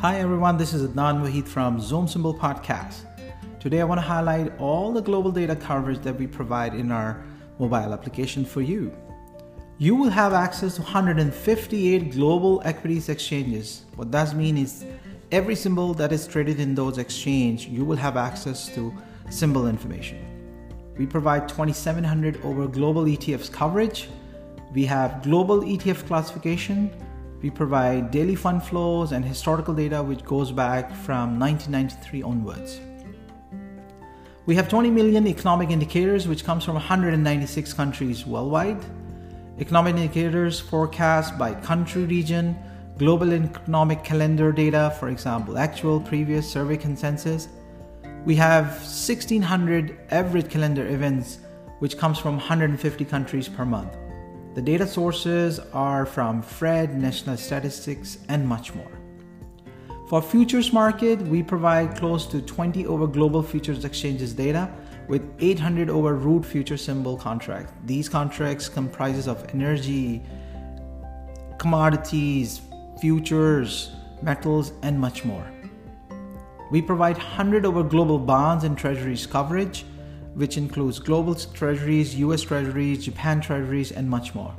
Hi everyone, this is Adnan Wahid from Zoom Symbol Podcast. Today I want to highlight all the global data coverage that we provide in our mobile application for you. You will have access to 158 global equities exchanges. What that means is every symbol that is traded in those exchanges, you will have access to symbol information. We provide 2700 over global ETFs coverage. We have global ETF classification. We provide daily fund flows and historical data which goes back from 1993 onwards. We have 20 million economic indicators which comes from 196 countries worldwide. Economic indicators forecast by country region, global economic calendar data, for example, actual, previous, survey consensus, we have 1600 average calendar events, which comes from 150 countries per month. The data sources are from FRED, National Statistics, and much more. For futures market, we provide close to 20 over global futures exchanges data with 800 over root future symbol contracts. These contracts comprises of energy, commodities, futures, metals, and much more. We provide 100 over global bonds and treasuries coverage, which includes global treasuries, US treasuries, Japan treasuries, and much more.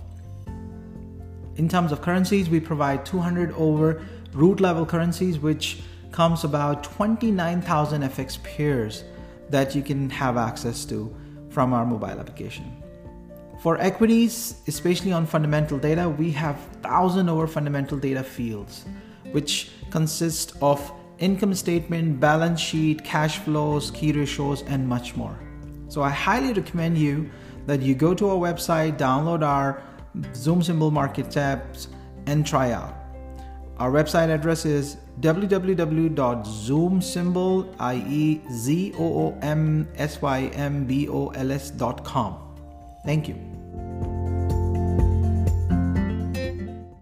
In terms of currencies, we provide 200 over root level currencies, which comes about 29,000 FX pairs that you can have access to from our mobile application. For equities, especially on fundamental data, we have 1000 over fundamental data fields, which consist of income statement, balance sheet, cash flows, key ratios, and much more. So I highly recommend you that you go to our website, download our Zoom Symbol Market tabs, and try out. Our website address is www.zoomsymbols.com. Thank you.